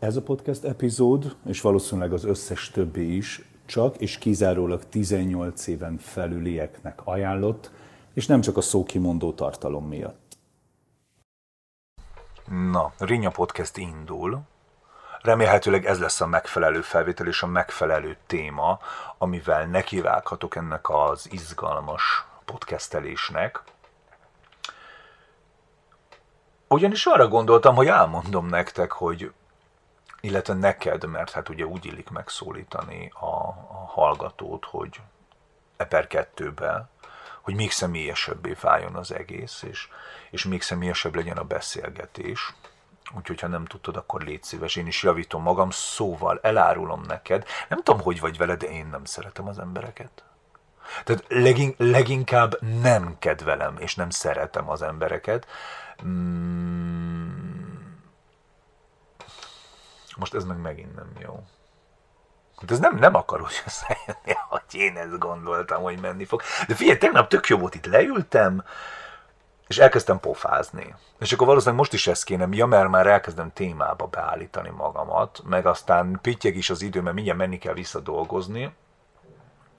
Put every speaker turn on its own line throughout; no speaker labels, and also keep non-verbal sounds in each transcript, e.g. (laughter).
Ez a podcast epizód, és valószínűleg az összes többi is, csak és kizárólag 18 éven felülieknek ajánlott, és nem csak a szókimondó tartalom miatt.
Na, Rinya Podcast indul. Remélhetőleg ez lesz a megfelelő felvétel és a megfelelő téma, amivel nekivághatok ennek az izgalmas podcastelésnek. Ugyanis arra gondoltam, hogy elmondom nektek, hogy illetve neked, mert hát ugye úgy illik megszólítani a, a hallgatót, hogy e per kettőbe, hogy még személyesebbé váljon az egész, és, és még személyesebb legyen a beszélgetés. Úgyhogy, ha nem tudtad, akkor légy szíves, én is javítom magam, szóval elárulom neked. Nem tudom, hogy vagy vele, de én nem szeretem az embereket. Tehát legin, leginkább nem kedvelem, és nem szeretem az embereket. Mm, most ez meg megint nem jó. De ez nem, nem akar úgy összejönni, hogy én ezt gondoltam, hogy menni fog. De figyelj, tegnap tök jó volt, itt leültem, és elkezdtem pofázni. És akkor valószínűleg most is ezt kéne, ja, mert már elkezdem témába beállítani magamat, meg aztán pittyeg is az idő, mert mindjárt menni kell visszadolgozni.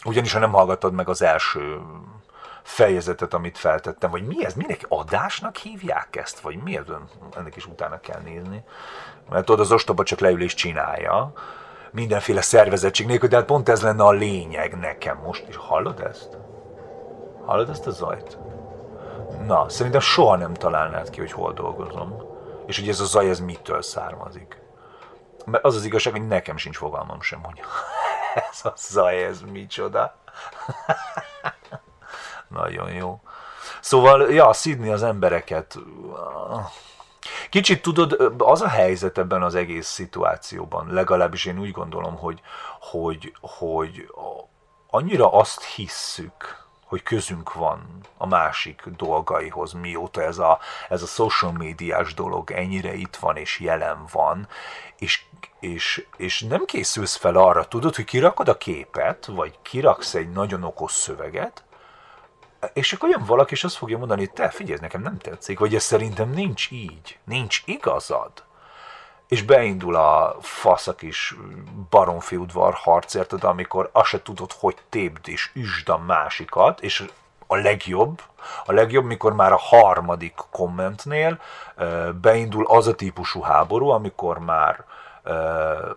Ugyanis, ha nem hallgattad meg az első fejezetet, amit feltettem, vagy mi ez, mindenki adásnak hívják ezt, vagy mi ez, ennek is utána kell nézni. Mert tudod, az ostoba csak leül és csinálja, mindenféle szervezettség nélkül, de hát pont ez lenne a lényeg nekem most. És hallod ezt? Hallod ezt a zajt? Na, szerintem soha nem találnád ki, hogy hol dolgozom. És hogy ez a zaj, ez mitől származik. Mert az az igazság, hogy nekem sincs fogalmam sem, hogy (laughs) ez a zaj, ez micsoda. (laughs) Nagyon jó. Szóval, ja, szidni az embereket. Kicsit tudod, az a helyzet ebben az egész szituációban, legalábbis én úgy gondolom, hogy, hogy, hogy annyira azt hisszük, hogy közünk van a másik dolgaihoz, mióta ez a, ez a social médiás dolog ennyire itt van és jelen van, és, és, és nem készülsz fel arra, tudod, hogy kirakod a képet, vagy kiraksz egy nagyon okos szöveget, és akkor jön valaki, és azt fogja mondani, te figyelj, nekem nem tetszik, vagy ez szerintem nincs így, nincs igazad. És beindul a faszak is baromfi udvar harc, érted, amikor azt se tudod, hogy tépd és üsd a másikat, és a legjobb, a legjobb, mikor már a harmadik kommentnél beindul az a típusú háború, amikor már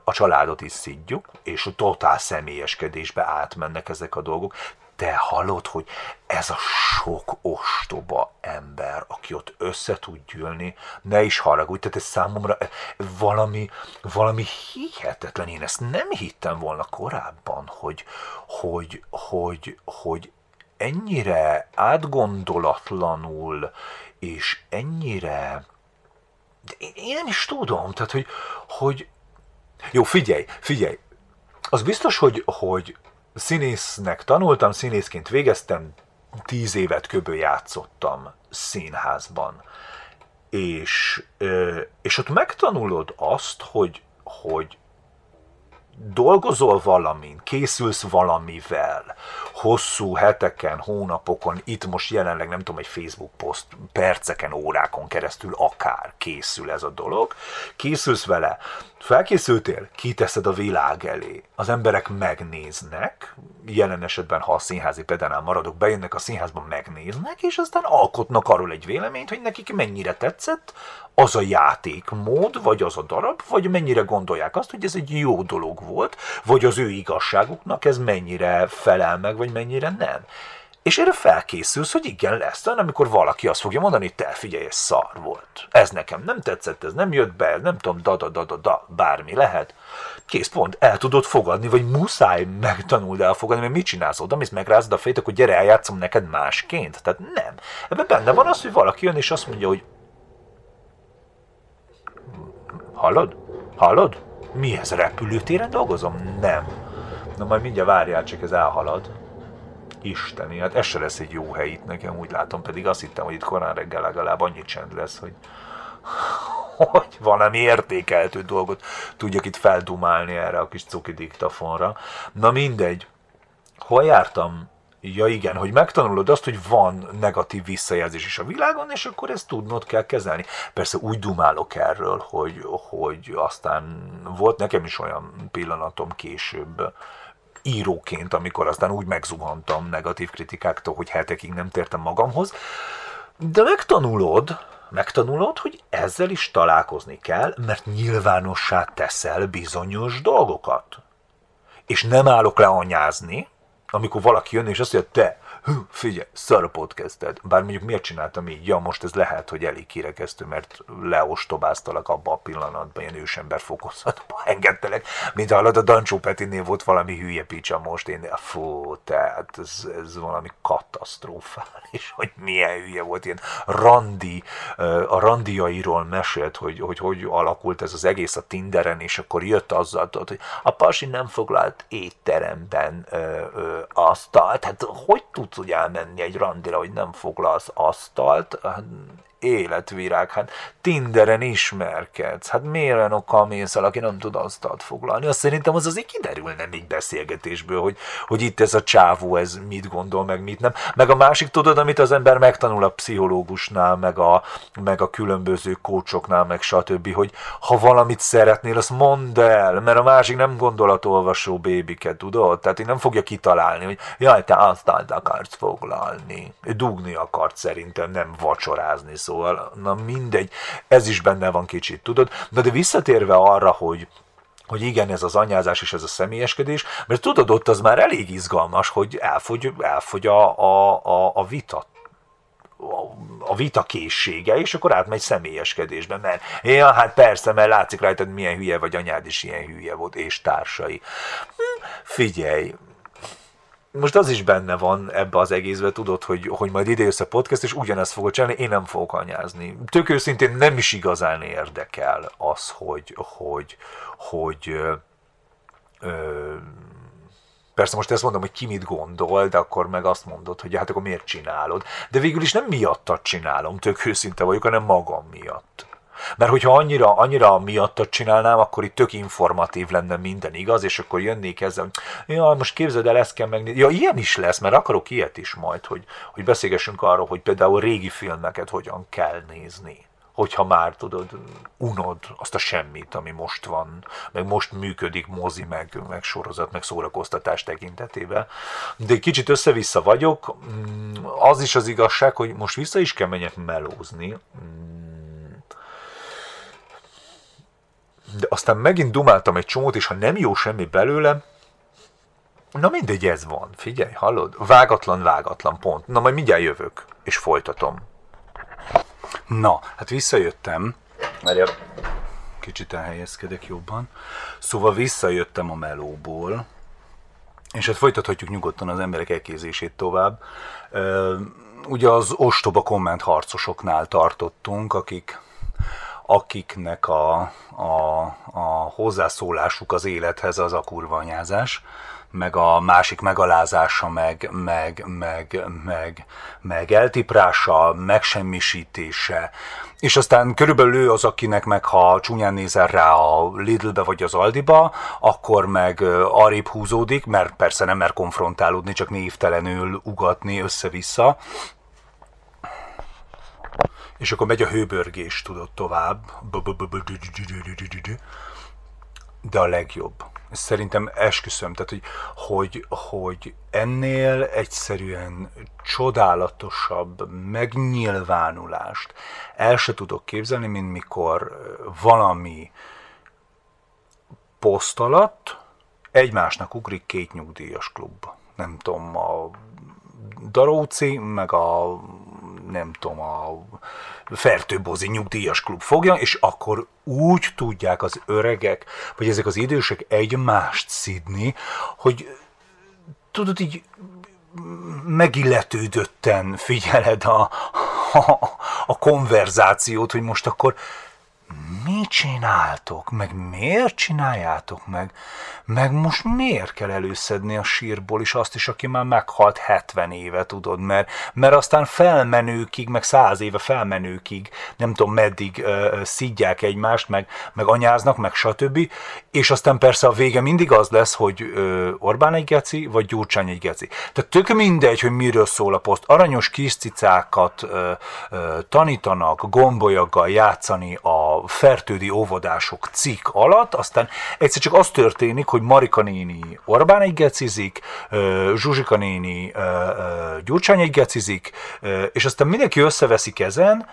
a családot is szidjuk, és a totál személyeskedésbe átmennek ezek a dolgok te hallod, hogy ez a sok ostoba ember, aki ott össze tud gyűlni, ne is haragudj, tehát ez számomra valami, valami hihetetlen. Én ezt nem hittem volna korábban, hogy, hogy, hogy, hogy ennyire átgondolatlanul, és ennyire én nem is tudom, tehát hogy, hogy jó, figyelj, figyelj, az biztos, hogy, hogy színésznek tanultam, színészként végeztem, tíz évet köbö játszottam színházban. És, és ott megtanulod azt, hogy, hogy dolgozol valamin, készülsz valamivel, hosszú heteken, hónapokon, itt most jelenleg nem tudom, egy Facebook poszt, perceken, órákon keresztül akár készül ez a dolog, készülsz vele, felkészültél, kiteszed a világ elé, az emberek megnéznek, jelen esetben, ha a színházi pedánál maradok, bejönnek a színházba, megnéznek, és aztán alkotnak arról egy véleményt, hogy nekik mennyire tetszett az a játékmód, vagy az a darab, vagy mennyire gondolják azt, hogy ez egy jó dolog volt, vagy az ő igazságuknak ez mennyire felel meg, vagy mennyire nem. És erre felkészülsz, hogy igen, lesz, de amikor valaki azt fogja mondani, te figyelj, ez szar volt. Ez nekem nem tetszett, ez nem jött be, nem tudom, da, da, da, da, da, bármi lehet. Kész pont, el tudod fogadni, vagy muszáj megtanuld elfogadni, mert mit csinálsz oda, mész megrázod a fejét, akkor gyere, eljátszom neked másként. Tehát nem. Ebben benne van az, hogy valaki jön és azt mondja, hogy Hallod? Hallod? Mi ez, repülőtéren dolgozom? Nem. Na majd mindjárt várjál, csak ez elhalad. Isteni, hát ez se lesz egy jó hely itt nekem, úgy látom, pedig azt hittem, hogy itt korán reggel legalább annyi csend lesz, hogy (laughs) hogy valami értékeltő dolgot tudjak itt feldumálni erre a kis cuki diktafonra. Na mindegy. Hol jártam Ja igen, hogy megtanulod azt, hogy van negatív visszajelzés is a világon, és akkor ezt tudnod kell kezelni. Persze úgy dumálok erről, hogy, hogy aztán volt nekem is olyan pillanatom később, íróként, amikor aztán úgy megzuhantam negatív kritikáktól, hogy hetekig nem tértem magamhoz. De megtanulod, megtanulod, hogy ezzel is találkozni kell, mert nyilvánossá teszel bizonyos dolgokat. És nem állok le anyázni, amikor valaki jön és azt mondja, te, hú, figyelj, szar a podcasted. Bár mondjuk miért csináltam így? Ja, most ez lehet, hogy elég kirekesztő, mert leostobáztalak abba a pillanatban, ilyen ősember fokozatba (laughs) engedtelek. Mint hallod, a Dancsó Petinél volt valami hülye picsa most, én, fú, tehát ez, ez valami katasztrofális, hogy milyen hülye volt, ilyen randi, a randiairól mesélt, hogy, hogy hogy alakult ez az egész a Tinderen, és akkor jött azzal, hogy a pasi nem foglalt étteremben ö, ö, asztalt, hát hogy tud tudsz úgy elmenni egy randira, hogy nem foglalsz asztalt, életvirág, hát Tinderen ismerkedsz, hát miért olyan okkal mész el, aki nem tud asztalt foglalni? Azt szerintem az azért kiderülne még beszélgetésből, hogy, hogy itt ez a csávó, ez mit gondol, meg mit nem. Meg a másik, tudod, amit az ember megtanul a pszichológusnál, meg a, meg a különböző kócsoknál, meg stb., hogy ha valamit szeretnél, azt mondd el, mert a másik nem gondolatolvasó bébiket, tudod? Tehát én nem fogja kitalálni, hogy jaj, te asztalt akarsz foglalni. Dugni akart szerintem, nem vacsorázni, szó szóval na mindegy, ez is benne van kicsit, tudod? Na de visszatérve arra, hogy hogy igen, ez az anyázás és ez a személyeskedés, mert tudod, ott az már elég izgalmas, hogy elfogy, elfogy a, a, a, a vita a vita készsége, és akkor átmegy személyeskedésbe, mert ja, hát persze, mert látszik rajtad, milyen hülye vagy, anyád is ilyen hülye volt, és társai. Hm, figyelj, most az is benne van ebbe az egészbe, tudod, hogy, hogy majd ide jössz a podcast, és ugyanezt fogod csinálni, én nem fogok anyázni. Tök őszintén nem is igazán érdekel az, hogy, hogy, hogy ö, ö, Persze most ezt mondom, hogy ki mit gondol, de akkor meg azt mondod, hogy hát akkor miért csinálod. De végül is nem miattad csinálom, tök őszinte vagyok, hanem magam miatt. Mert hogyha annyira, annyira miattat csinálnám, akkor itt tök informatív lenne minden, igaz? És akkor jönnék ezzel, ja, most képzeld el, ezt kell megnézni. Ja, ilyen is lesz, mert akarok ilyet is majd, hogy, hogy beszélgessünk arról, hogy például régi filmeket hogyan kell nézni hogyha már tudod, unod azt a semmit, ami most van, meg most működik mozi, meg, meg sorozat, meg szórakoztatás tekintetében. De kicsit össze-vissza vagyok. Mm, az is az igazság, hogy most vissza is kell menjek melózni. Mm, de aztán megint dumáltam egy csomót, és ha nem jó semmi belőle, na mindegy, ez van. Figyelj, hallod? Vágatlan, vágatlan, pont. Na majd mindjárt jövök, és folytatom.
Na, hát visszajöttem. Várja, kicsit elhelyezkedek jobban. Szóval visszajöttem a melóból, és hát folytathatjuk nyugodtan az emberek elkézését tovább. Ugye az ostoba komment harcosoknál tartottunk, akik akiknek a, a, a hozzászólásuk az élethez az a kurvanyázás, meg a másik megalázása, meg, meg, meg, meg, meg eltiprása, megsemmisítése. És aztán körülbelül ő az, akinek meg ha csúnyán nézel rá a Lidlbe vagy az Aldiba, akkor meg arrébb húzódik, mert persze nem mer konfrontálódni, csak névtelenül ugatni össze-vissza és akkor megy a hőbörgés, tudod, tovább. De a legjobb. Szerintem esküszöm, tehát hogy, hogy, hogy ennél egyszerűen csodálatosabb megnyilvánulást el se tudok képzelni, mint mikor valami poszt alatt egymásnak ugrik két nyugdíjas klub. Nem tudom, a Daróci, meg a nem tudom, a Fertőbozi nyugdíjas klub fogja, és akkor úgy tudják az öregek, vagy ezek az idősek egymást szidni, hogy tudod, így megilletődötten figyeled a, a, a konverzációt, hogy most akkor mi csináltok, meg miért csináljátok meg, meg most miért kell előszedni a sírból is azt is, aki már meghalt 70 éve, tudod, mert, mert aztán felmenőkig, meg száz éve felmenőkig, nem tudom meddig uh, szidják egymást, meg, meg anyáznak, meg stb. És aztán persze a vége mindig az lesz, hogy uh, Orbán egy geci, vagy Gyurcsány egy geci. Tehát tök mindegy, hogy miről szól a poszt. Aranyos kis cicákat uh, uh, tanítanak gombolyaggal játszani a fertődi óvodások cikk alatt, aztán egyszer csak az történik, hogy Marika néni Orbán egy gecizik, Zsuzsika néni Gyurcsány egy gecizik, és aztán mindenki összeveszik ezen,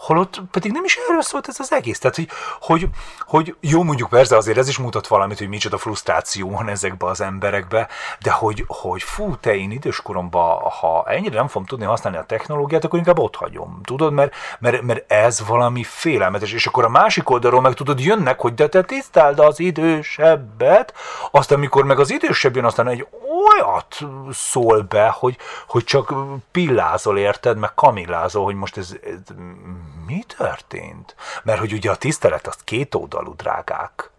holott pedig nem is erről szólt ez az egész. Tehát, hogy, hogy, hogy jó, mondjuk persze azért ez is mutat valamit, hogy micsoda frusztráció van ezekbe az emberekbe, de hogy, hogy fú, te én időskoromban, ha ennyire nem fogom tudni használni a technológiát, akkor inkább ott hagyom. Tudod, mert, mert, mert ez valami félelmetes. És akkor a másik oldalról meg tudod, jönnek, hogy de te tisztáld az idősebbet, aztán amikor meg az idősebb jön, aztán egy olyat szól be, hogy, hogy csak pillázol, érted, meg kamillázol, hogy most ez, ez mi történt? Mert hogy ugye a tisztelet az két oldalú drágák.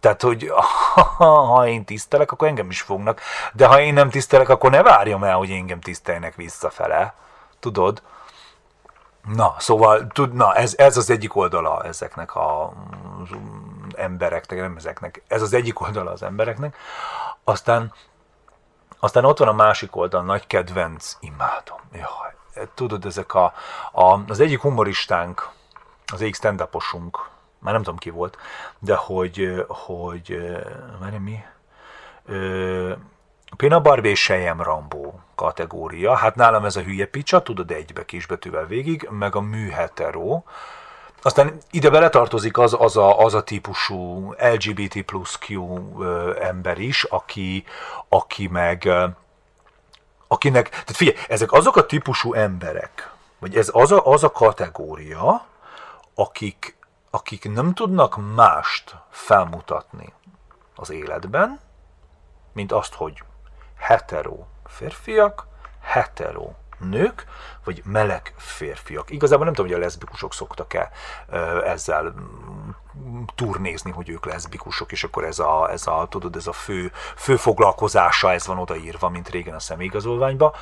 Tehát, hogy (laughs) ha én tisztelek, akkor engem is fognak, de ha én nem tisztelek, akkor ne várjam el, hogy engem tiszteljenek visszafele. Tudod? Na, szóval, tud, na, ez, ez az egyik oldala ezeknek a embereknek, nem ezeknek, ez az egyik oldala az embereknek. Aztán, aztán ott van a másik oldal, nagy kedvenc, imádom. Jaj, tudod, ezek a, a, az egyik humoristánk, az egyik stand már nem tudom ki volt, de hogy, hogy, mert mi? Pina Barbie és Sejem Rambo kategória. Hát nálam ez a hülye picsa, tudod, egybe kisbetűvel végig, meg a műhetero. Aztán ide beletartozik az, az, a, az a típusú LGBT plus Q ember is, aki, aki meg akinek, tehát figyelj, ezek azok a típusú emberek, vagy ez az a, az a kategória, akik, akik nem tudnak mást felmutatni az életben, mint azt, hogy hetero férfiak, hetero nők, vagy meleg férfiak. Igazából nem tudom, hogy a leszbikusok szoktak-e ezzel turnézni, hogy ők leszbikusok, és akkor ez a, ez a, tudod, ez a fő, fő foglalkozása, ez van odaírva, mint régen a személyigazolványba.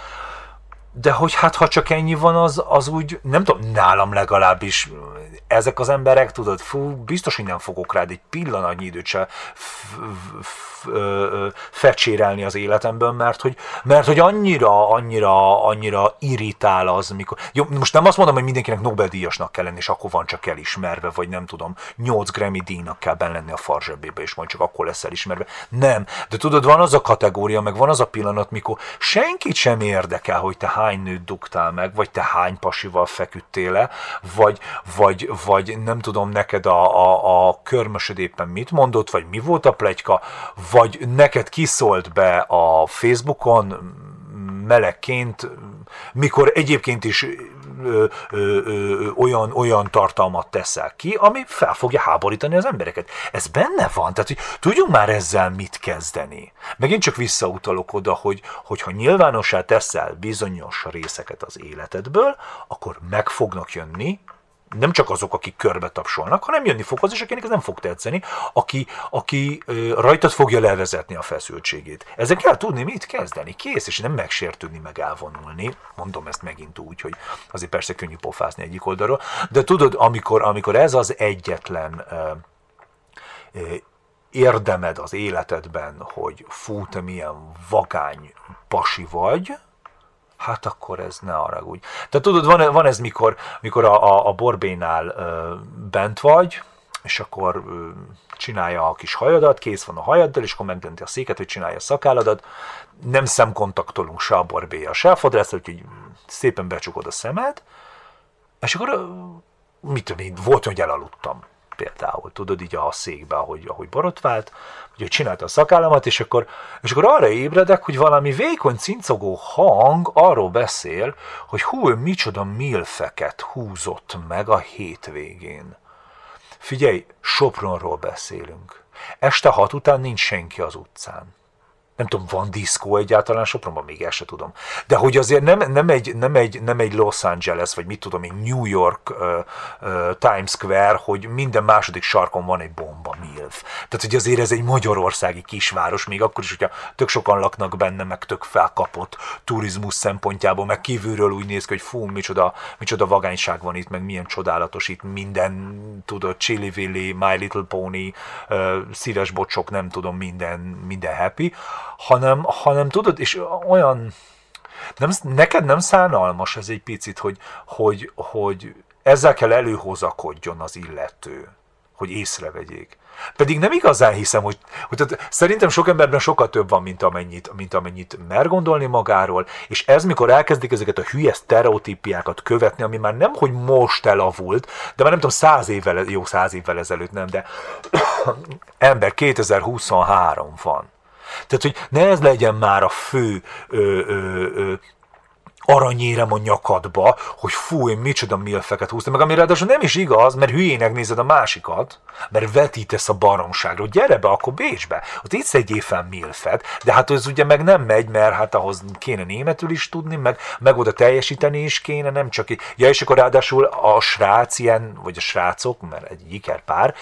De hogy hát ha csak ennyi van, az, az úgy, nem tudom, nálam legalábbis ezek az emberek, tudod, fú, biztos, hogy nem fogok rád egy pillanatnyi időt se fecsérelni az életemből, mert hogy, mert hogy annyira, annyira, annyira irritál az, mikor... Jó, most nem azt mondom, hogy mindenkinek Nobel-díjasnak kell lenni, és akkor van csak elismerve, vagy nem tudom, 8 Grammy díjnak kell benne lenni a farzsebébe, és majd csak akkor lesz elismerve. Nem. De tudod, van az a kategória, meg van az a pillanat, mikor senkit sem érdekel, hogy te hány nőt dugtál meg, vagy te hány pasival feküdtél le, vagy, vagy, vagy nem tudom, neked a, a, a körmösöd éppen mit mondott, vagy mi volt a plegyka, vagy neked kiszólt be a Facebookon melegként, mikor egyébként is ö, ö, olyan, olyan tartalmat teszel ki, ami fel fogja háborítani az embereket. Ez benne van, tehát hogy tudjunk már ezzel mit kezdeni. Megint csak visszautalok oda, hogy hogyha nyilvánossá teszel bizonyos részeket az életedből, akkor meg fognak jönni nem csak azok, akik körbe tapsolnak, hanem jönni fog az is, akinek ez nem fog tetszeni, aki, aki rajtad fogja levezetni a feszültségét. Ezzel kell tudni, mit kezdeni. Kész, és nem megsértődni, meg elvonulni. Mondom ezt megint úgy, hogy azért persze könnyű pofászni egyik oldalról, de tudod, amikor, amikor ez az egyetlen érdemed az életedben, hogy fú, te milyen vagány pasi vagy, hát akkor ez ne úgy. Tehát tudod, van, van ez, mikor, mikor a, a, a borbénál ö, bent vagy, és akkor ö, csinálja a kis hajadat, kész van a hajaddal, és akkor megdönti a széket, hogy csinálja a szakálladat. Nem szemkontaktolunk se a borbéja, se a fodrász, úgyhogy szépen becsukod a szemed, és akkor mit tudom én, volt, hogy elaludtam például, tudod, így a székbe, ahogy, ahogy borotvált, hogy csinálta a szakállamat, és akkor, és akkor arra ébredek, hogy valami vékony cincogó hang arról beszél, hogy hú, micsoda milfeket húzott meg a hétvégén. Figyelj, Sopronról beszélünk. Este hat után nincs senki az utcán.
Nem tudom, van diszkó egyáltalán Sopronban, még ezt se tudom. De hogy azért nem, nem, egy, nem, egy, nem egy Los Angeles, vagy mit tudom én, New York uh, uh, Times Square, hogy minden második sarkon van egy bomba milf. Tehát, hogy azért ez egy magyarországi kisváros, még akkor is, hogyha tök sokan laknak benne, meg tök felkapott turizmus szempontjából, meg kívülről úgy néz ki, hogy fú, micsoda, micsoda vagányság van itt, meg milyen csodálatos itt minden, tudod, Chili Willy, My Little Pony, uh, szíves bocsok, nem tudom, minden, minden happy hanem, hanem tudod, és olyan, nem, neked nem szánalmas ez egy picit, hogy, hogy, hogy ezzel kell előhozakodjon az illető, hogy észrevegyék. Pedig nem igazán hiszem, hogy, hogy tehát szerintem sok emberben sokkal több van, mint amennyit, mint amennyit mer gondolni magáról, és ez mikor elkezdik ezeket a hülye sztereotípiákat követni, ami már nem, hogy most elavult, de már nem tudom, száz évvel, jó száz évvel ezelőtt nem, de (coughs) ember 2023 van. Tehát, hogy ne ez legyen már a fő ö, ö, ö, aranyérem a nyakadba, hogy fú, én micsoda milfeket húztam, meg ami ráadásul nem is igaz, mert hülyének nézed a másikat, mert vetítesz a baromságra, gyere be, akkor Bécsbe, ott itt szedjél fel milfet, de hát ez ugye meg nem megy, mert hát ahhoz kéne németül is tudni, meg, meg oda teljesíteni is kéne, nem csak, ja és akkor ráadásul a srác ilyen, vagy a srácok, mert egy ikerpár,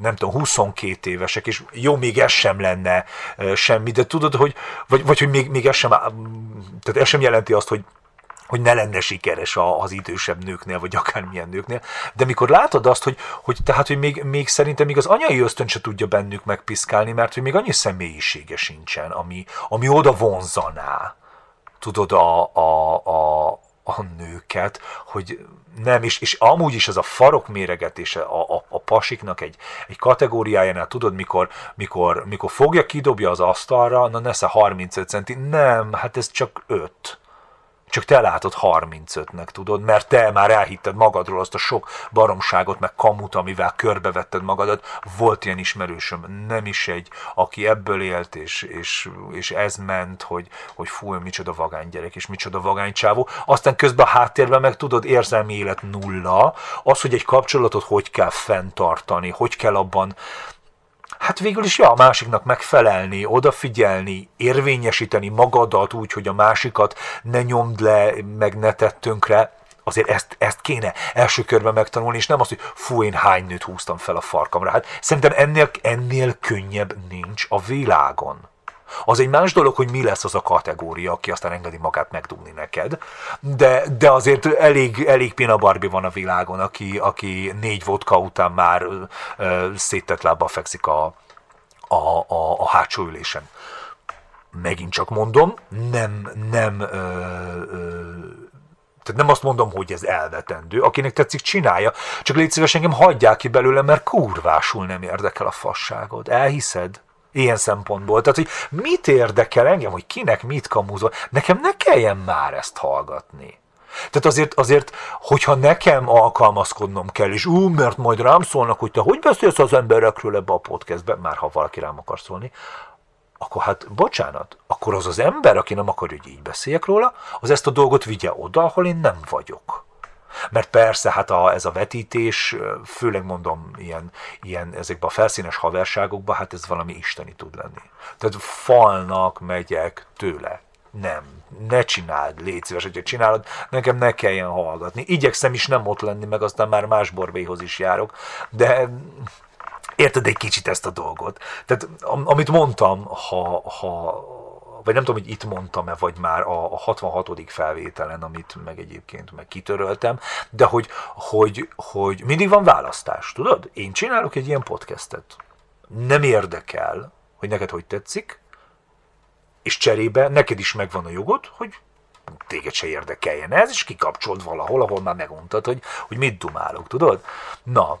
nem tudom, 22 évesek, és jó, még ez sem lenne semmi, de tudod, hogy, vagy, vagy hogy még, még ez sem, tehát ez sem jelenti azt, hogy hogy ne lenne sikeres az idősebb nőknél, vagy akármilyen nőknél, de mikor látod azt, hogy, hogy tehát, hogy még, még szerintem még az anyai ösztön se tudja bennük megpiszkálni, mert hogy még annyi személyisége sincsen, ami, ami oda vonzaná, tudod, a, a, a, a nőket, hogy nem, és, és amúgy is ez a farok méregetése a, a, a pasiknak egy, egy kategóriájánál, tudod, mikor, mikor, mikor fogja, kidobja az asztalra, na nesze 35 centi, nem, hát ez csak 5 csak te látod 35-nek, tudod, mert te már elhitted magadról azt a sok baromságot, meg kamut, amivel körbevetted magadat. Volt ilyen ismerősöm, nem is egy, aki ebből élt, és, és, és ez ment, hogy, hogy fú, micsoda vagány gyerek, és micsoda vagány csávó. Aztán közben a háttérben meg tudod, érzelmi élet nulla, az, hogy egy kapcsolatot hogy kell fenntartani, hogy kell abban hát végül is ja, a másiknak megfelelni, odafigyelni, érvényesíteni magadat úgy, hogy a másikat ne nyomd le, meg ne tett tönkre, azért ezt, ezt kéne első körben megtanulni, és nem az, hogy fú, én hány nőt húztam fel a farkamra. Hát szerintem ennél, ennél könnyebb nincs a világon. Az egy más dolog, hogy mi lesz az a kategória, aki aztán engedi magát megdugni neked, de, de azért elég, elég pina Barbie van a világon, aki, aki négy vodka után már ö, széttett lábbal fekszik a, a, a, a hátsó ülésen. Megint csak mondom, nem, nem ö, ö, tehát nem azt mondom, hogy ez elvetendő. Akinek tetszik, csinálja. Csak légy szíves, engem hagyják ki belőle, mert kurvásul nem érdekel a fasságod. Elhiszed? Ilyen szempontból. Tehát, hogy mit érdekel engem, hogy kinek mit kamúzol, nekem ne kelljen már ezt hallgatni. Tehát azért, azért, hogyha nekem alkalmazkodnom kell, és ú, mert majd rám szólnak, hogy te hogy beszélsz az emberekről ebbe a podcastbe, már ha valaki rám akar szólni, akkor hát bocsánat, akkor az az ember, aki nem akar, hogy így beszéljek róla, az ezt a dolgot vigye oda, ahol én nem vagyok. Mert persze, hát a, ez a vetítés, főleg mondom, ilyen, ilyen ezekben a felszínes haverságokban, hát ez valami isteni tud lenni. Tehát falnak megyek tőle. Nem, ne csináld, légy szíves, hogyha csinálod, nekem ne kelljen hallgatni. Igyekszem is nem ott lenni, meg aztán már más borbéhoz is járok, de érted egy kicsit ezt a dolgot. Tehát amit mondtam, ha, ha vagy nem tudom, hogy itt mondtam-e, vagy már a, a 66. felvételen, amit meg egyébként meg kitöröltem, de hogy, hogy, hogy mindig van választás, tudod? Én csinálok egy ilyen podcastet. Nem érdekel, hogy neked hogy tetszik, és cserébe neked is megvan a jogod, hogy téged se érdekeljen ez, és kikapcsolt valahol, ahol már meguntad, hogy, hogy mit dumálok, tudod? Na,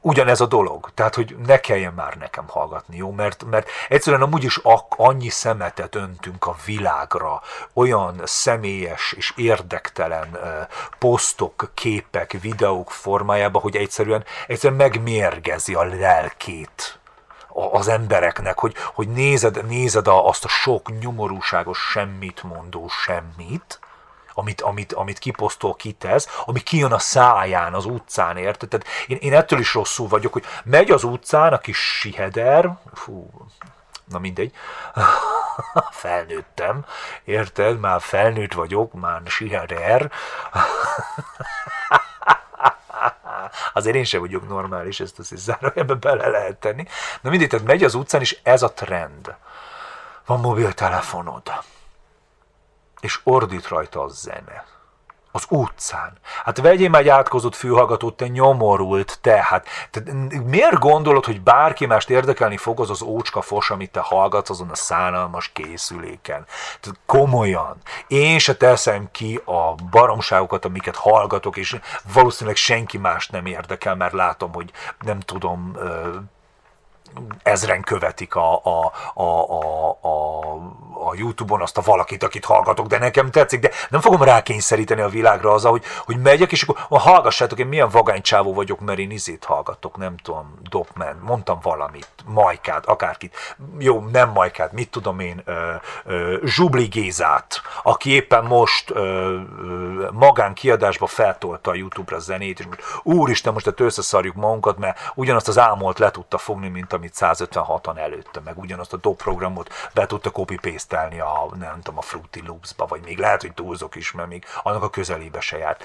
ugyanez a dolog. Tehát, hogy ne kelljen már nekem hallgatni, jó? Mert, mert egyszerűen amúgy is annyi szemetet öntünk a világra, olyan személyes és érdektelen posztok, képek, videók formájába, hogy egyszerűen, egyszerűen megmérgezi a lelkét az embereknek, hogy, hogy nézed, nézed azt a sok nyomorúságos semmit mondó semmit, amit, amit, amit kiposztol, kitesz, ami kijön a száján, az utcán, érted? Tehát én, én ettől is rosszul vagyok, hogy megy az utcán a kis siheder, fú, na mindegy, (laughs) felnőttem, érted? Már felnőtt vagyok, már (laughs) siherer. Azért én sem vagyok normális, ezt az zárójelbe bele lehet tenni. Na mindig, tehát megy az utcán, és ez a trend. Van mobiltelefonod, és ordít rajta a zene az utcán. Hát vegyél egy átkozott fülhallgatót, te nyomorult, te, hát te, miért gondolod, hogy bárki mást érdekelni fog az az ócska fos, amit te hallgatsz azon a szánalmas készüléken? Tehát komolyan. Én se teszem ki a baromságokat, amiket hallgatok, és valószínűleg senki más nem érdekel, mert látom, hogy nem tudom, ezren követik a, a, a, a, a, a Youtube-on azt a valakit, akit hallgatok, de nekem tetszik, de nem fogom rákényszeríteni a világra az, hogy, hogy megyek, és akkor hallgassátok, én milyen vagány csávó vagyok, mert én izét hallgatok, nem tudom, Dopman, mondtam valamit, Majkát, akárkit, jó, nem Majkát, mit tudom én, ö, ö, Zsubli Gézát, aki éppen most ö, ö, magánkiadásba feltolta a Youtube-ra a zenét, és most úristen, most hát összeszarjuk magunkat, mert ugyanazt az álmolt le tudta fogni, mint amit 156-an előtte, meg ugyanazt a programot be tudta copy a, nem tudom, a Fruity Loops-ba, vagy még lehet, hogy túlzok is, mert még annak a közelébe se járt.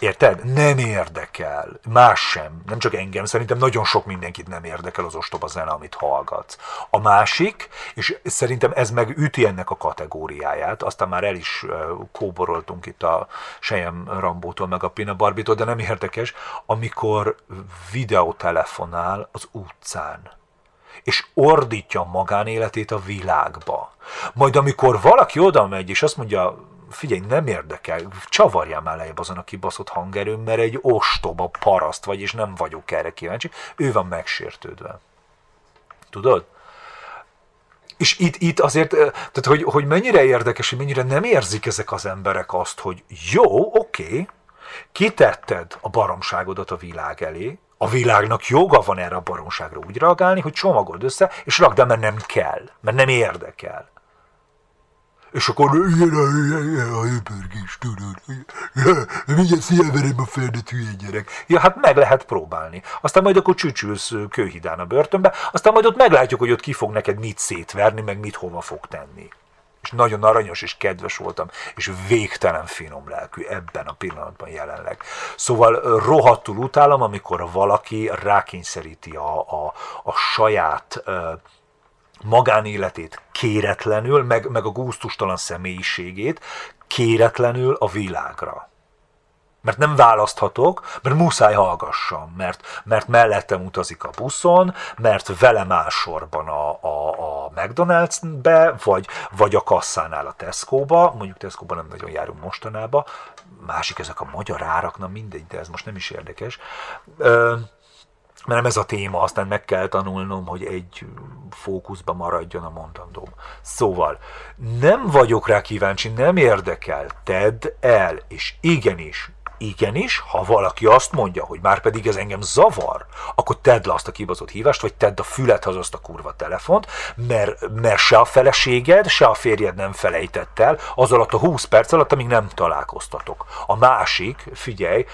Érted? Nem érdekel. Más sem. Nem csak engem. Szerintem nagyon sok mindenkit nem érdekel az ostoba zene, amit hallgatsz. A másik, és szerintem ez meg üti ennek a kategóriáját, aztán már el is kóboroltunk itt a Sejem Rambótól, meg a Pina Barbitól, de nem érdekes, amikor videótelefonál az utcán és ordítja magánéletét a világba. Majd amikor valaki oda megy, és azt mondja, figyelj, nem érdekel, csavarjál már lejjebb azon a kibaszott hangerőn, mert egy ostoba paraszt vagy, és nem vagyok erre kíváncsi, ő van megsértődve. Tudod? És itt, itt azért, tehát hogy, hogy mennyire érdekes, hogy mennyire nem érzik ezek az emberek azt, hogy jó, oké, okay, kitetted a baromságodat a világ elé, a világnak joga van erre a baromságra úgy reagálni, hogy csomagold össze, és rakd el, mert nem kell, mert nem érdekel. És akkor ilyen a, ilyen a hőpörgés, tudod. Mindjárt szélverem a felnőtt hülye gyerek. Ja, hát meg lehet próbálni. Aztán majd akkor csücsülsz kőhidán a börtönbe, aztán majd ott meglátjuk, hogy ott ki fog neked mit szétverni, meg mit hova fog tenni. És nagyon aranyos és kedves voltam, és végtelen finom lelkű ebben a pillanatban jelenleg. Szóval rohadtul utálom, amikor valaki rákényszeríti a, a, a saját uh, magánéletét kéretlenül, meg, meg a gusztustalan személyiségét kéretlenül a világra. Mert nem választhatok, mert muszáj hallgassam, mert, mert mellettem utazik a buszon, mert velem áll sorban a, a, a McDonald's-be, vagy, vagy a kasszánál a Tesco-ba, mondjuk Tesco-ba nem nagyon járunk mostanában, másik ezek a magyar árak, na mindegy, de ez most nem is érdekes. Ö, mert nem ez a téma, aztán meg kell tanulnom, hogy egy fókuszba maradjon a mondandóm. Szóval, nem vagyok rá kíváncsi, nem érdekel, tedd el, és igenis, igenis, ha valaki azt mondja, hogy már pedig ez engem zavar, akkor tedd le azt a kibazott hívást, vagy tedd a fülethez azt a kurva telefont, mert, mert se a feleséged, se a férjed nem felejtett el az alatt a 20 perc alatt, amíg nem találkoztatok. A másik, figyelj,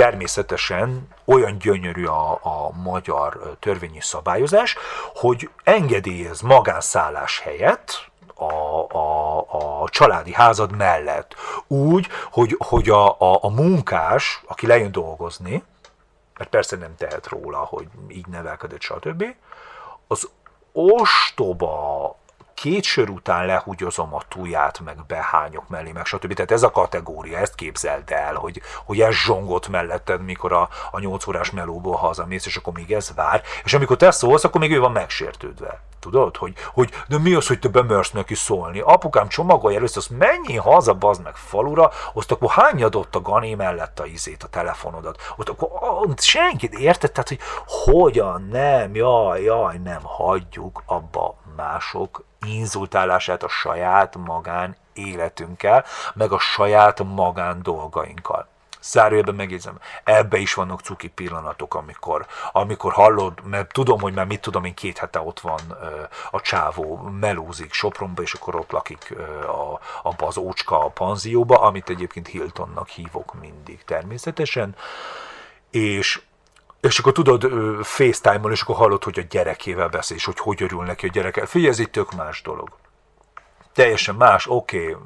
természetesen olyan gyönyörű a, a magyar törvényi szabályozás, hogy engedélyez magánszállás helyett, a, a, a családi házad mellett. Úgy, hogy, hogy a, a, a munkás, aki lejön dolgozni, mert persze nem tehet róla, hogy így nevelkedett, stb., az ostoba két sör után lehúgyozom a tuját, meg behányok mellé, meg stb. Tehát ez a kategória, ezt képzeld el, hogy, hogy ez zsongott melletted, mikor a, a 8 órás melóból hazamész, és akkor még ez vár, és amikor te szólsz, akkor még ő van megsértődve. Tudod, hogy, hogy de mi az, hogy te bemersz neki szólni? Apukám csomagolja először, azt mennyi haza, bazd meg falura, azt akkor hányad ott a gané mellett a izét, a telefonodat? Ott akkor ott senkit érted? Tehát, hogy hogyan, nem, jaj, jaj, nem, hagyjuk abba mások inzultálását a saját magán életünkkel, meg a saját magán dolgainkkal. Zárójelben megjegyzem, ebbe is vannak cuki pillanatok, amikor, amikor hallod, mert tudom, hogy már mit tudom én, két hete ott van a csávó, melózik Sopronba, és akkor ott lakik a, abba az ócska a panzióba, amit egyébként Hiltonnak hívok mindig természetesen, és és akkor tudod, FaceTime-on, és akkor hallod, hogy a gyerekével beszél, és hogy hogy örül neki a gyereke. Figyelj, ez egy tök más dolog. Teljesen más, oké, okay,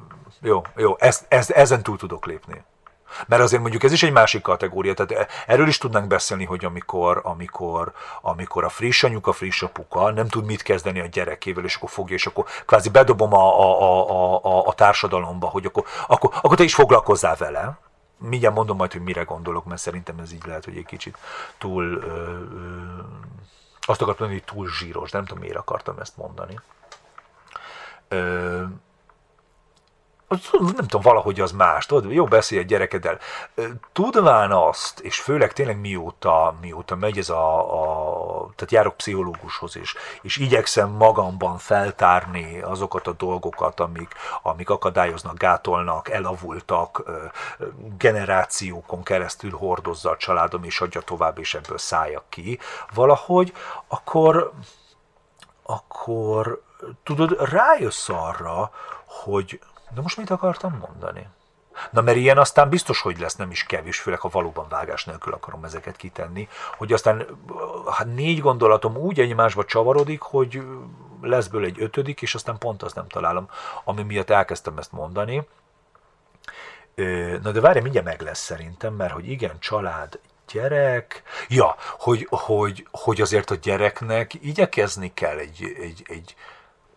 jó, jó, ezt, ezt, ezen túl tudok lépni. Mert azért mondjuk ez is egy másik kategória, tehát erről is tudnánk beszélni, hogy amikor, amikor, amikor a friss anyuka, friss apuka nem tud mit kezdeni a gyerekével, és akkor fogja, és akkor kvázi bedobom a, a, a, a, a társadalomba, hogy akkor, akkor, akkor te is foglalkozzál vele, mindjárt mondom majd, hogy mire gondolok, mert szerintem ez így lehet, hogy egy kicsit túl, ö, ö, azt akartam mondani, hogy túl zsíros, nem tudom, miért akartam ezt mondani. Ö, nem tudom, valahogy az más, tudod, jó beszélj a gyerekeddel. Tudván azt, és főleg tényleg mióta, mióta megy ez a, a tehát járok pszichológushoz is, és igyekszem magamban feltárni azokat a dolgokat, amik, amik akadályoznak, gátolnak, elavultak, generációkon keresztül hordozza a családom, és adja tovább, és ebből szálljak ki valahogy, akkor, akkor tudod, rájössz arra, hogy, de most mit akartam mondani? Na mert ilyen aztán biztos, hogy lesz nem is kevés, főleg ha valóban vágás nélkül akarom ezeket kitenni, hogy aztán hát négy gondolatom úgy egymásba csavarodik, hogy lesz bőle egy ötödik, és aztán pont azt nem találom, ami miatt elkezdtem ezt mondani. Na de várj, mindjárt meg lesz szerintem, mert hogy igen, család, gyerek, ja, hogy, hogy, hogy azért a gyereknek igyekezni kell egy, egy, egy,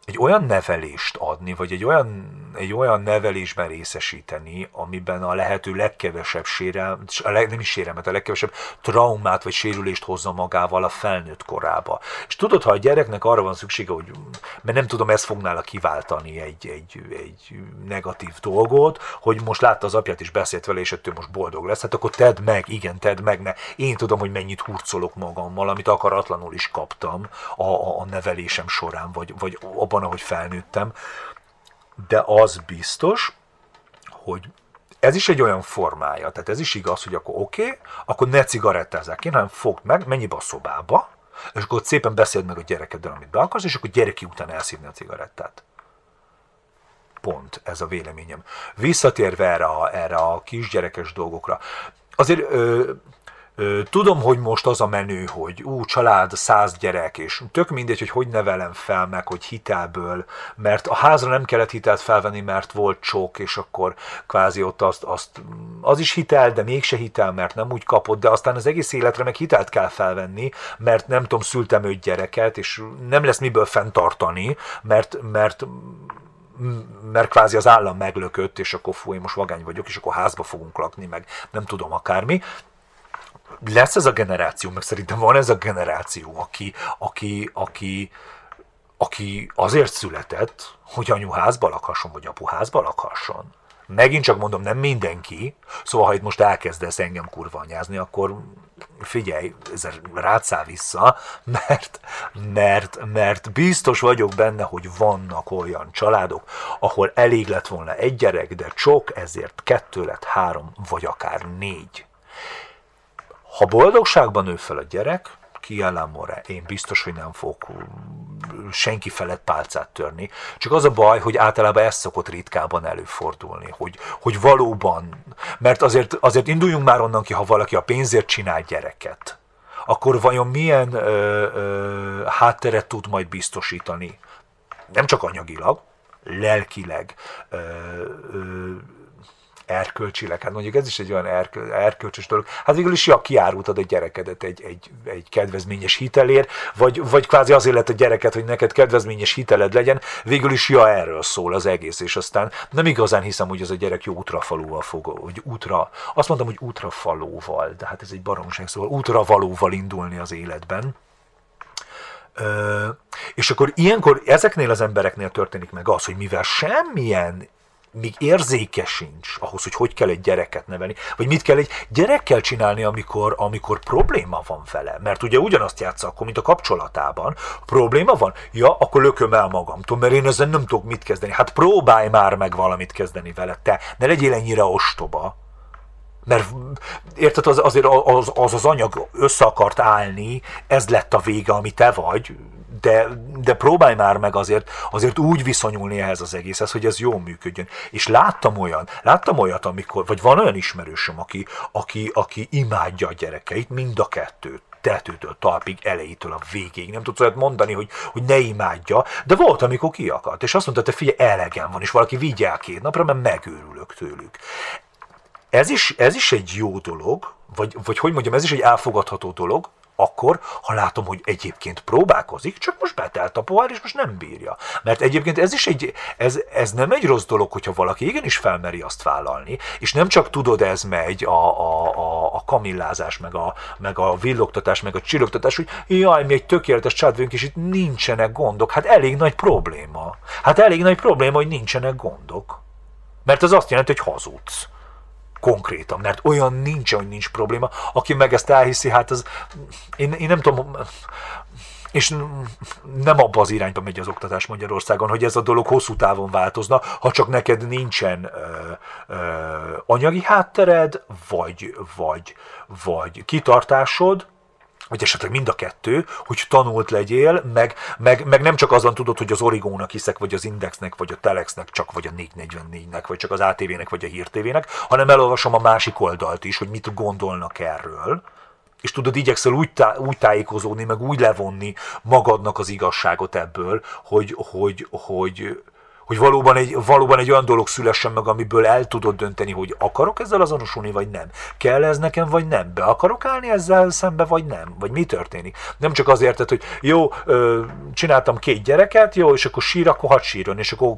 egy olyan nevelést adni, vagy egy olyan, egy olyan nevelésben részesíteni, amiben a lehető legkevesebb sérelmet, nem is sérelmet, a legkevesebb traumát vagy sérülést hozza magával a felnőtt korába. És tudod, ha a gyereknek arra van szüksége, hogy, mert nem tudom, ez fog nála kiváltani egy, egy, egy negatív dolgot, hogy most látta az apját és beszélt vele, és ettől most boldog lesz, hát akkor tedd meg, igen, tedd meg, mert én tudom, hogy mennyit hurcolok magammal, amit akaratlanul is kaptam a, a, a nevelésem során, vagy, vagy abban abban, ahogy felnőttem, de az biztos, hogy ez is egy olyan formája, tehát ez is igaz, hogy akkor oké, okay, akkor ne cigarettázzák én, hanem fogd meg, menj be a szobába, és akkor szépen beszéld meg a gyerekeddel, amit be akarsz, és akkor gyereki után elszívni a cigarettát. Pont, ez a véleményem. Visszatérve erre a, erre a kisgyerekes dolgokra, azért ö, Tudom, hogy most az a menő, hogy ú, család, száz gyerek, és tök mindegy, hogy hogy nevelem fel meg, hogy hitelből, mert a házra nem kellett hitelt felvenni, mert volt csók, és akkor kvázi ott azt, azt az is hitel, de mégse hitel, mert nem úgy kapott, de aztán az egész életre meg hitelt kell felvenni, mert nem tudom, szültem öt gyereket, és nem lesz miből fenntartani, mert, mert mert kvázi az állam meglökött, és akkor fú, én most vagány vagyok, és akkor házba fogunk lakni, meg nem tudom akármi lesz ez a generáció, meg szerintem van ez a generáció, aki, aki, aki, aki azért született, hogy anyu házba lakhasson, vagy apu házba lakhasson. Megint csak mondom, nem mindenki, szóval ha itt most elkezdesz engem kurvanyázni, akkor figyelj, ez rátszál vissza, mert, mert, mert biztos vagyok benne, hogy vannak olyan családok, ahol elég lett volna egy gyerek, de csak ezért kettő lett három, vagy akár négy. Ha boldogságban nő fel a gyerek, ki more, én biztos, hogy nem fog senki felett pálcát törni. Csak az a baj, hogy általában ez szokott ritkában előfordulni, hogy, hogy valóban, mert azért, azért induljunk már onnan ki, ha valaki a pénzért csinál gyereket, akkor vajon milyen ö, ö, hátteret tud majd biztosítani, nem csak anyagilag, lelkileg, ö, ö, erkölcsileg, hát mondjuk ez is egy olyan erkö, erkölcsös dolog. Hát végül is ja, kiárultad a gyerekedet egy, egy, egy kedvezményes hitelér, vagy, vagy kvázi azért lett a gyereket, hogy neked kedvezményes hiteled legyen, végül is ja, erről szól az egész, és aztán nem igazán hiszem, hogy ez a gyerek jó útrafalóval fog, vagy útra, azt mondtam, hogy útrafalóval, de hát ez egy baromság, szóval útravalóval indulni az életben. Ö, és akkor ilyenkor ezeknél az embereknél történik meg az, hogy mivel semmilyen még érzéke sincs ahhoz, hogy hogy kell egy gyereket nevelni, vagy mit kell egy gyerekkel csinálni, amikor, amikor probléma van vele. Mert ugye ugyanazt játsza akkor, mint a kapcsolatában. Probléma van? Ja, akkor lököm el magamtól, mert én ezzel nem tudok mit kezdeni. Hát próbálj már meg valamit kezdeni vele, te. Ne legyél ennyire ostoba. Mert érted, az, azért az, az az anyag össze akart állni, ez lett a vége, ami te vagy, de, de próbálj már meg azért, azért úgy viszonyulni ehhez az egészhez, hogy ez jól működjön. És láttam olyan, láttam olyat, amikor, vagy van olyan ismerősöm, aki, aki, aki imádja a gyerekeit, mind a kettőt tetőtől, talpig, elejétől a végéig. Nem tudsz olyat mondani, hogy, hogy ne imádja, de volt, amikor kiakadt, és azt mondta, te figyelj, elegem van, és valaki vigyál két napra, mert megőrülök tőlük. Ez is, ez is egy jó dolog, vagy, vagy hogy mondjam, ez is egy elfogadható dolog, akkor, ha látom, hogy egyébként próbálkozik, csak most betelt a pohár, és most nem bírja. Mert egyébként ez is egy, ez, ez nem egy rossz dolog, hogyha valaki igenis felmeri azt vállalni, és nem csak tudod, ez megy a, a, a, a kamillázás, meg a, meg a villogtatás, meg a csillogtatás, hogy jaj, mi egy tökéletes családvőnk, és itt nincsenek gondok. Hát elég nagy probléma. Hát elég nagy probléma, hogy nincsenek gondok. Mert ez azt jelenti, hogy hazudsz konkrétan, mert olyan nincs, hogy nincs probléma. Aki meg ezt elhiszi, hát az, én, én nem tudom, és nem abba az irányba megy az oktatás Magyarországon, hogy ez a dolog hosszú távon változna, ha csak neked nincsen ö, ö, anyagi háttered, vagy, vagy, vagy kitartásod, vagy esetleg mind a kettő, hogy tanult legyél, meg, meg, meg nem csak azon tudod, hogy az Origónak hiszek, vagy az Indexnek, vagy a Telexnek, csak vagy a 444-nek, vagy csak az ATV-nek, vagy a Hír TV-nek, hanem elolvasom a másik oldalt is, hogy mit gondolnak erről, és tudod, igyekszel úgy, tá- úgy tájékozódni, meg úgy levonni magadnak az igazságot ebből, hogy, hogy, hogy, hogy valóban egy, valóban egy olyan dolog szülessen meg, amiből el tudod dönteni, hogy akarok ezzel azonosulni, vagy nem. Kell ez nekem, vagy nem. Be akarok állni ezzel szembe, vagy nem. Vagy mi történik. Nem csak azért, hogy jó, csináltam két gyereket, jó, és akkor sír, akkor hadd sírjon, és akkor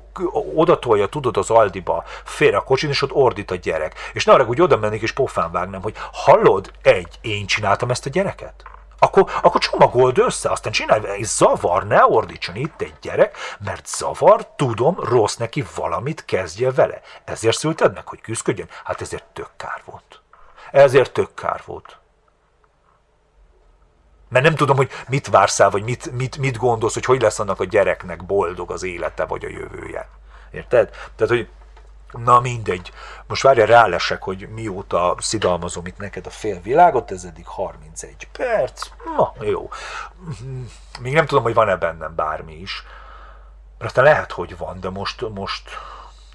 oda tolja, tudod, az Aldiba fél a kocsin, és ott ordít a gyerek. És ne arra, hogy oda mennék, és pofán vágnám, hogy hallod, egy, én csináltam ezt a gyereket? Akkor, akkor csomagold össze, aztán csinálj és zavar, ne ordítson itt egy gyerek, mert zavar, tudom, rossz neki valamit kezdje vele. Ezért szülted meg, hogy küzdködjön? Hát ezért tök kár volt. Ezért tök kár volt. Mert nem tudom, hogy mit vársz el, vagy mit, mit, mit gondolsz, hogy hogy lesz annak a gyereknek boldog az élete, vagy a jövője. Érted? Tehát, hogy Na mindegy. Most várja, rálesek, hogy mióta szidalmazom itt neked a fél világot, ez eddig 31 perc. Na, jó. Még nem tudom, hogy van-e bennem bármi is. Mert lehet, hogy van, de most, most,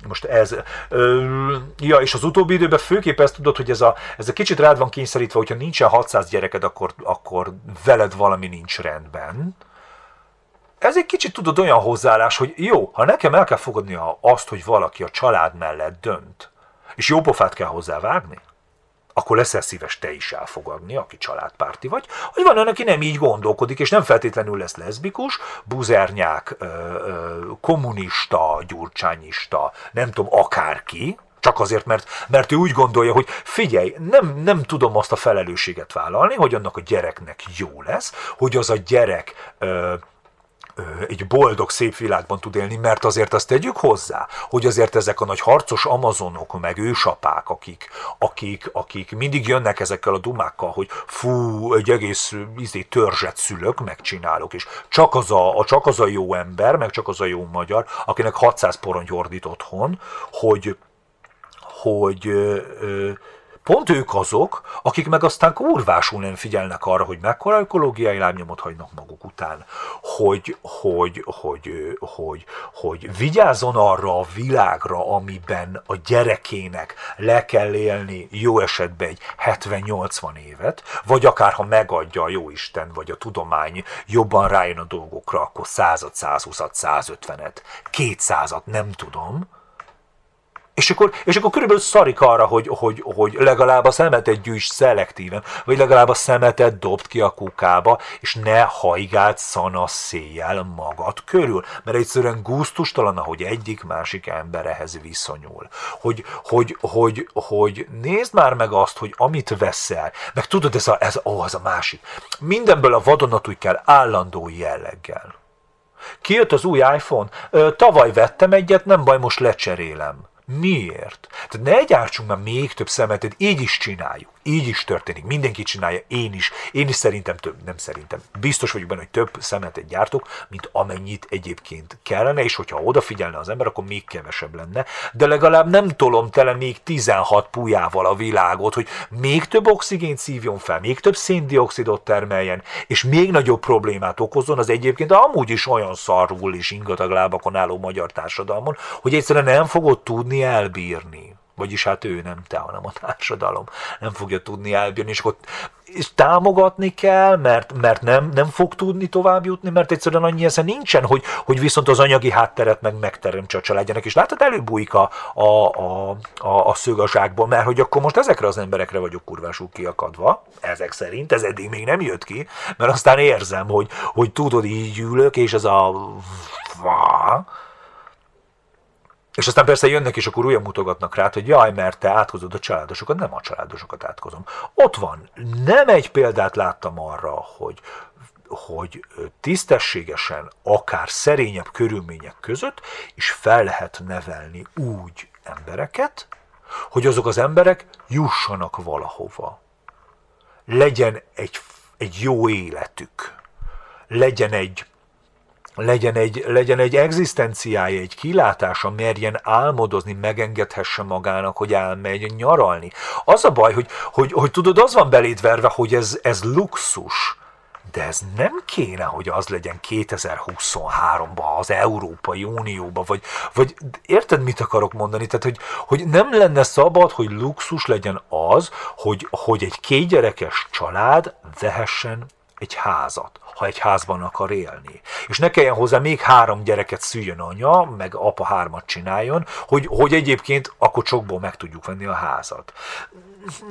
most ez, ö, ja, és az utóbbi időben főképp ezt tudod, hogy ez a, ez a kicsit rád van kényszerítve, hogyha nincsen 600 gyereked, akkor, akkor veled valami nincs rendben ez egy kicsit tudod olyan hozzáállás, hogy jó, ha nekem el kell fogadni azt, hogy valaki a család mellett dönt, és jó pofát kell hozzá vágni, akkor leszel szíves te is elfogadni, aki családpárti vagy, hogy van olyan, aki nem így gondolkodik, és nem feltétlenül lesz leszbikus, buzernyák, kommunista, gyurcsányista, nem tudom, akárki, csak azért, mert, mert ő úgy gondolja, hogy figyelj, nem, nem tudom azt a felelősséget vállalni, hogy annak a gyereknek jó lesz, hogy az a gyerek ö, egy boldog, szép világban tud élni, mert azért azt tegyük hozzá, hogy azért ezek a nagy harcos amazonok, meg ősapák, akik, akik, akik mindig jönnek ezekkel a dumákkal, hogy fú, egy egész izé, törzset szülök, megcsinálok, és csak az, a, csak az a jó ember, meg csak az a jó magyar, akinek 600 porony ordít otthon, hogy, hogy ö, ö, Pont ők azok, akik meg aztán kurvásul nem figyelnek arra, hogy mekkora ökológiai lábnyomot hagynak maguk után, hogy, hogy, hogy, hogy, hogy vigyázzon arra a világra, amiben a gyerekének le kell élni jó esetben egy 70-80 évet, vagy akár ha megadja a jóisten, vagy a tudomány jobban rájön a dolgokra, akkor 100 120 150-et, 200-at, nem tudom, és akkor, és akkor körülbelül szarik arra, hogy, hogy, hogy legalább a szemetet gyűjts szelektíven, vagy legalább a szemetet dobd ki a kukába, és ne hajgáld szana széjjel magad körül. Mert egyszerűen gusztustalan, ahogy egyik másik ember ehhez viszonyul. Hogy, hogy, hogy, hogy nézd már meg azt, hogy amit veszel, meg tudod, ez a, ez, ó, az a másik. Mindenből a vadonatúj kell állandó jelleggel. Kijött az új iPhone, tavaly vettem egyet, nem baj, most lecserélem. Miért? Tehát ne gyártsunk már még több szemetet, így is csináljuk. Így is történik. Mindenki csinálja, én is. Én is szerintem több, nem szerintem. Biztos vagyok benne, hogy több szemetet gyártok, mint amennyit egyébként kellene, és hogyha odafigyelne az ember, akkor még kevesebb lenne. De legalább nem tolom tele még 16 pujával a világot, hogy még több oxigént szívjon fel, még több széndiokszidot termeljen, és még nagyobb problémát okozzon az egyébként amúgy is olyan szarul és ingatag lábakon álló magyar társadalmon, hogy egyszerűen nem fogod tudni elbírni. Vagyis hát ő nem te, hanem a társadalom. Nem fogja tudni elbírni, és akkor és támogatni kell, mert, mert nem, nem fog tudni tovább jutni, mert egyszerűen annyi esze nincsen, hogy, hogy viszont az anyagi hátteret meg megteremtse a családjának, és látod, előbújik a, a, a, a, a szög mert hogy akkor most ezekre az emberekre vagyok kurvásul kiakadva, ezek szerint, ez eddig még nem jött ki, mert aztán érzem, hogy, hogy tudod, így ülök, és ez a és aztán persze jönnek, és akkor újra mutogatnak rá, hogy jaj, mert te átkozod a családosokat, nem a családosokat átkozom. Ott van, nem egy példát láttam arra, hogy, hogy tisztességesen, akár szerényebb körülmények között is fel lehet nevelni úgy embereket, hogy azok az emberek jussanak valahova. Legyen egy, egy jó életük, legyen egy legyen egy, legyen egy egzisztenciája, egy kilátása, merjen álmodozni, megengedhesse magának, hogy elmegy nyaralni. Az a baj, hogy, hogy, hogy tudod, az van beléd verve, hogy ez, ez luxus, de ez nem kéne, hogy az legyen 2023-ban az Európai Unióban, vagy, vagy érted, mit akarok mondani? Tehát, hogy, hogy nem lenne szabad, hogy luxus legyen az, hogy, hogy egy kétgyerekes család vehessen egy házat, ha egy házban akar élni. És ne kelljen hozzá még három gyereket szüljön anya, meg apa hármat csináljon, hogy, hogy egyébként akkor csokból meg tudjuk venni a házat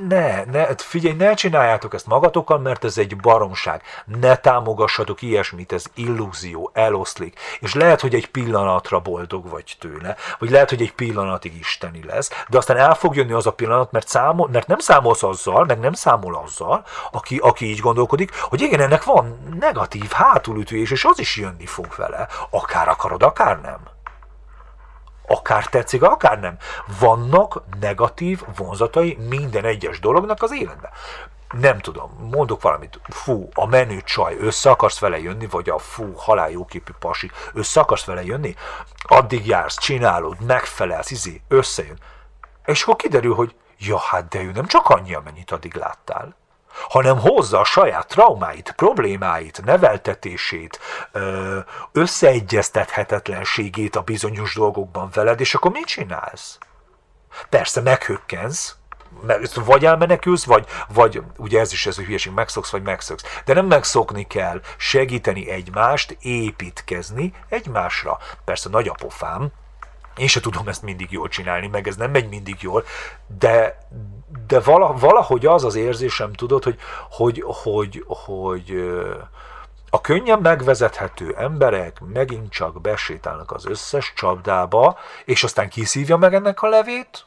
ne, ne, figyelj, ne csináljátok ezt magatokkal, mert ez egy baromság. Ne támogassatok ilyesmit, ez illúzió, eloszlik. És lehet, hogy egy pillanatra boldog vagy tőle, vagy lehet, hogy egy pillanatig isteni lesz, de aztán el fog jönni az a pillanat, mert, számol, mert nem számolsz azzal, meg nem számol azzal, aki, aki így gondolkodik, hogy igen, ennek van negatív hátulütés, és az is jönni fog vele. Akár akarod, akár nem akár tetszik, akár nem. Vannak negatív vonzatai minden egyes dolognak az életben. Nem tudom, mondok valamit, fú, a menő csaj, össze akarsz vele jönni, vagy a fú, halál jóképű pasi, össze akarsz vele jönni, addig jársz, csinálod, megfelelsz, izé, összejön. És akkor kiderül, hogy ja, hát de ő nem csak annyi, amennyit addig láttál hanem hozza a saját traumáit, problémáit, neveltetését, összeegyeztethetetlenségét a bizonyos dolgokban veled, és akkor mit csinálsz? Persze meghökkensz, vagy elmenekülsz, vagy, vagy ugye ez is ez a hülyeség, megszoksz, vagy megszoksz. De nem megszokni kell, segíteni egymást, építkezni egymásra. Persze nagy apofám, én se tudom ezt mindig jól csinálni, meg ez nem megy mindig jól, de, de valahogy az az érzésem, tudod, hogy, hogy, hogy, hogy a könnyen megvezethető emberek megint csak besétálnak az összes csapdába, és aztán kiszívja meg ennek a levét,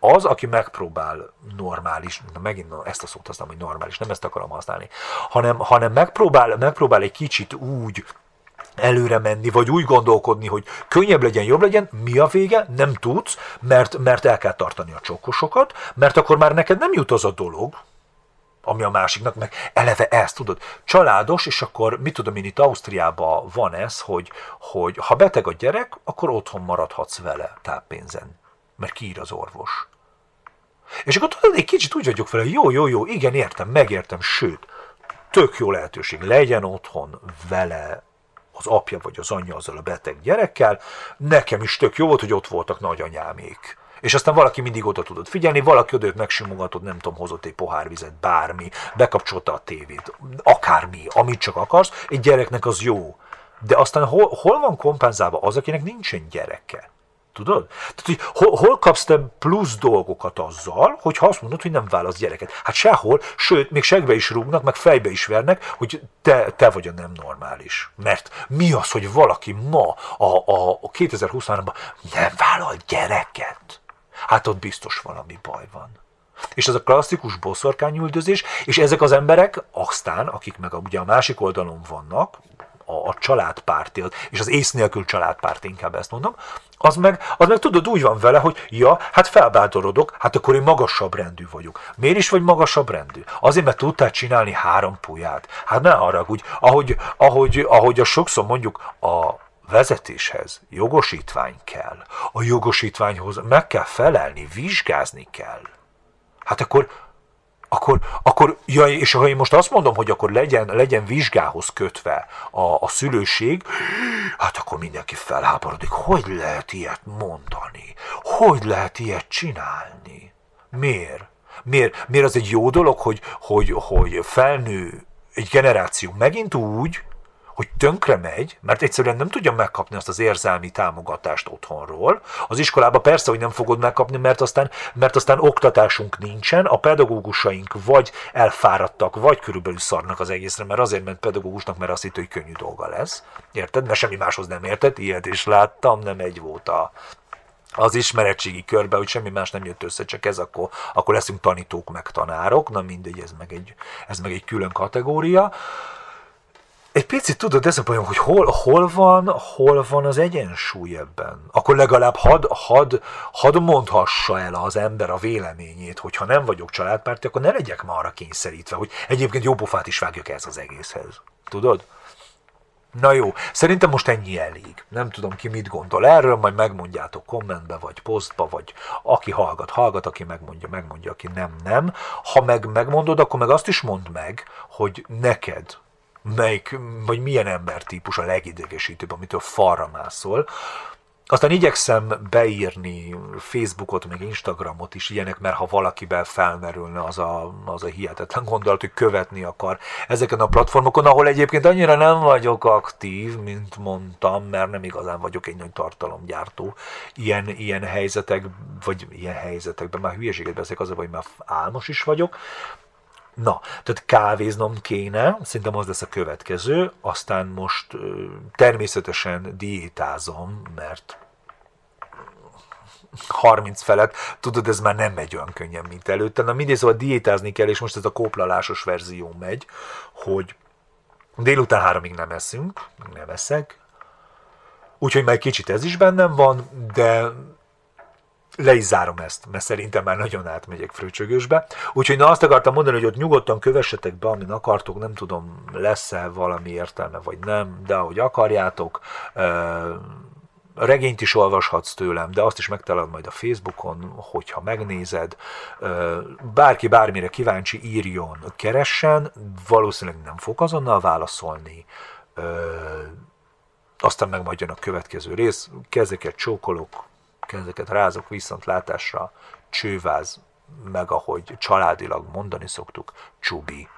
az, aki megpróbál normális, megint ezt a szót használom, hogy normális, nem ezt akarom használni, hanem, hanem megpróbál, megpróbál egy kicsit úgy előre menni, vagy úgy gondolkodni, hogy könnyebb legyen, jobb legyen, mi a vége? Nem tudsz, mert, mert el kell tartani a csokosokat, mert akkor már neked nem jut az a dolog, ami a másiknak, meg eleve ezt tudod, családos, és akkor mit tudom én, itt Ausztriában van ez, hogy, hogy ha beteg a gyerek, akkor otthon maradhatsz vele táppénzen, mert kiír az orvos. És akkor tudod, egy kicsit úgy vagyok vele, jó, jó, jó, igen, értem, megértem, sőt, tök jó lehetőség, legyen otthon vele az apja vagy az anyja azzal a beteg gyerekkel, nekem is tök jó volt, hogy ott voltak nagyanyámék. És aztán valaki mindig oda tudott figyelni, valaki oda megsimogatott, nem tudom, hozott egy pohár vizet, bármi, bekapcsolta a tévét, akármi, amit csak akarsz, egy gyereknek az jó. De aztán hol, hol van kompenzálva az, akinek nincsen gyereke? Tudod? Tehát, hogy hol, hol kapsz te plusz dolgokat azzal, hogy ha azt mondod, hogy nem válasz gyereket? Hát sehol, sőt, még segbe is rúgnak, meg fejbe is vernek, hogy te, te vagy a nem normális. Mert mi az, hogy valaki ma, a, a, a 2023-ban nem vállal gyereket? Hát ott biztos valami baj van. És ez a klasszikus boszorkányüldözés, és ezek az emberek aztán, akik meg a, ugye a másik oldalon vannak, a, a családpárti, és az ész nélkül családpárt, inkább ezt mondom, az meg, az meg tudod úgy van vele, hogy ja, hát felbátorodok, hát akkor én magasabb rendű vagyok. Miért is vagy magasabb rendű? Azért, mert tudtál csinálni három puját. Hát ne úgy, ahogy, ahogy, ahogy a sokszor mondjuk a vezetéshez jogosítvány kell. A jogosítványhoz meg kell felelni, vizsgázni kell. Hát akkor akkor, akkor ja, és ha én most azt mondom, hogy akkor legyen, legyen vizsgához kötve a, a szülőség, hát akkor mindenki felháborodik. Hogy lehet ilyet mondani? hogy lehet ilyet csinálni? Miért? Miért, miért az egy jó dolog, hogy, hogy, hogy felnő egy generáció megint úgy, hogy tönkre megy, mert egyszerűen nem tudja megkapni azt az érzelmi támogatást otthonról. Az iskolába persze, hogy nem fogod megkapni, mert aztán, mert aztán oktatásunk nincsen, a pedagógusaink vagy elfáradtak, vagy körülbelül szarnak az egészre, mert azért ment pedagógusnak, mert azt hitt, hogy könnyű dolga lesz. Érted? Mert semmi máshoz nem érted, ilyet is láttam, nem egy volt a, az ismeretségi körbe, hogy semmi más nem jött össze, csak ez, akkor, akkor leszünk tanítók meg tanárok, na mindegy, ez meg egy, ez meg egy külön kategória egy picit tudod, ez a bajom, hogy hol, hol, van, hol van az egyensúly ebben. Akkor legalább had, had, had mondhassa el az ember a véleményét, hogy ha nem vagyok családpárti, akkor ne legyek már arra kényszerítve, hogy egyébként jó pofát is vágjak ez az egészhez. Tudod? Na jó, szerintem most ennyi elég. Nem tudom ki mit gondol erről, majd megmondjátok kommentbe, vagy posztba, vagy aki hallgat, hallgat, aki megmondja, megmondja, aki nem, nem. Ha meg megmondod, akkor meg azt is mondd meg, hogy neked melyik, vagy milyen embertípus a legidegesítőbb, amitől falra mászol. Aztán igyekszem beírni Facebookot, meg Instagramot is ilyenek, mert ha valakiben felmerülne az a, az a hihetetlen gondolat, hogy követni akar ezeken a platformokon, ahol egyébként annyira nem vagyok aktív, mint mondtam, mert nem igazán vagyok egy nagy tartalomgyártó ilyen, ilyen helyzetek, vagy ilyen helyzetekben, már hülyeséget beszélek, az, hogy már álmos is vagyok, Na, tehát kávéznom kéne, szerintem az lesz a következő, aztán most természetesen diétázom, mert 30 felett, tudod, ez már nem megy olyan könnyen, mint előtte. Na mindegy, szóval diétázni kell, és most ez a kóplalásos verzió megy, hogy délután háromig nem eszünk, nem eszek, úgyhogy már kicsit ez is bennem van, de le is zárom ezt, mert szerintem már nagyon átmegyek fröcsögösbe. Úgyhogy na azt akartam mondani, hogy ott nyugodtan kövessetek be, amin akartok, nem tudom, lesz-e valami értelme, vagy nem, de ahogy akarjátok, regényt is olvashatsz tőlem, de azt is megtalálod majd a Facebookon, hogyha megnézed. Bárki bármire kíváncsi, írjon, keressen, valószínűleg nem fog azonnal válaszolni. Aztán meg majd jön a következő rész, kezeket csókolok, kezeket rázok viszontlátásra, csőváz, meg ahogy családilag mondani szoktuk, csubi.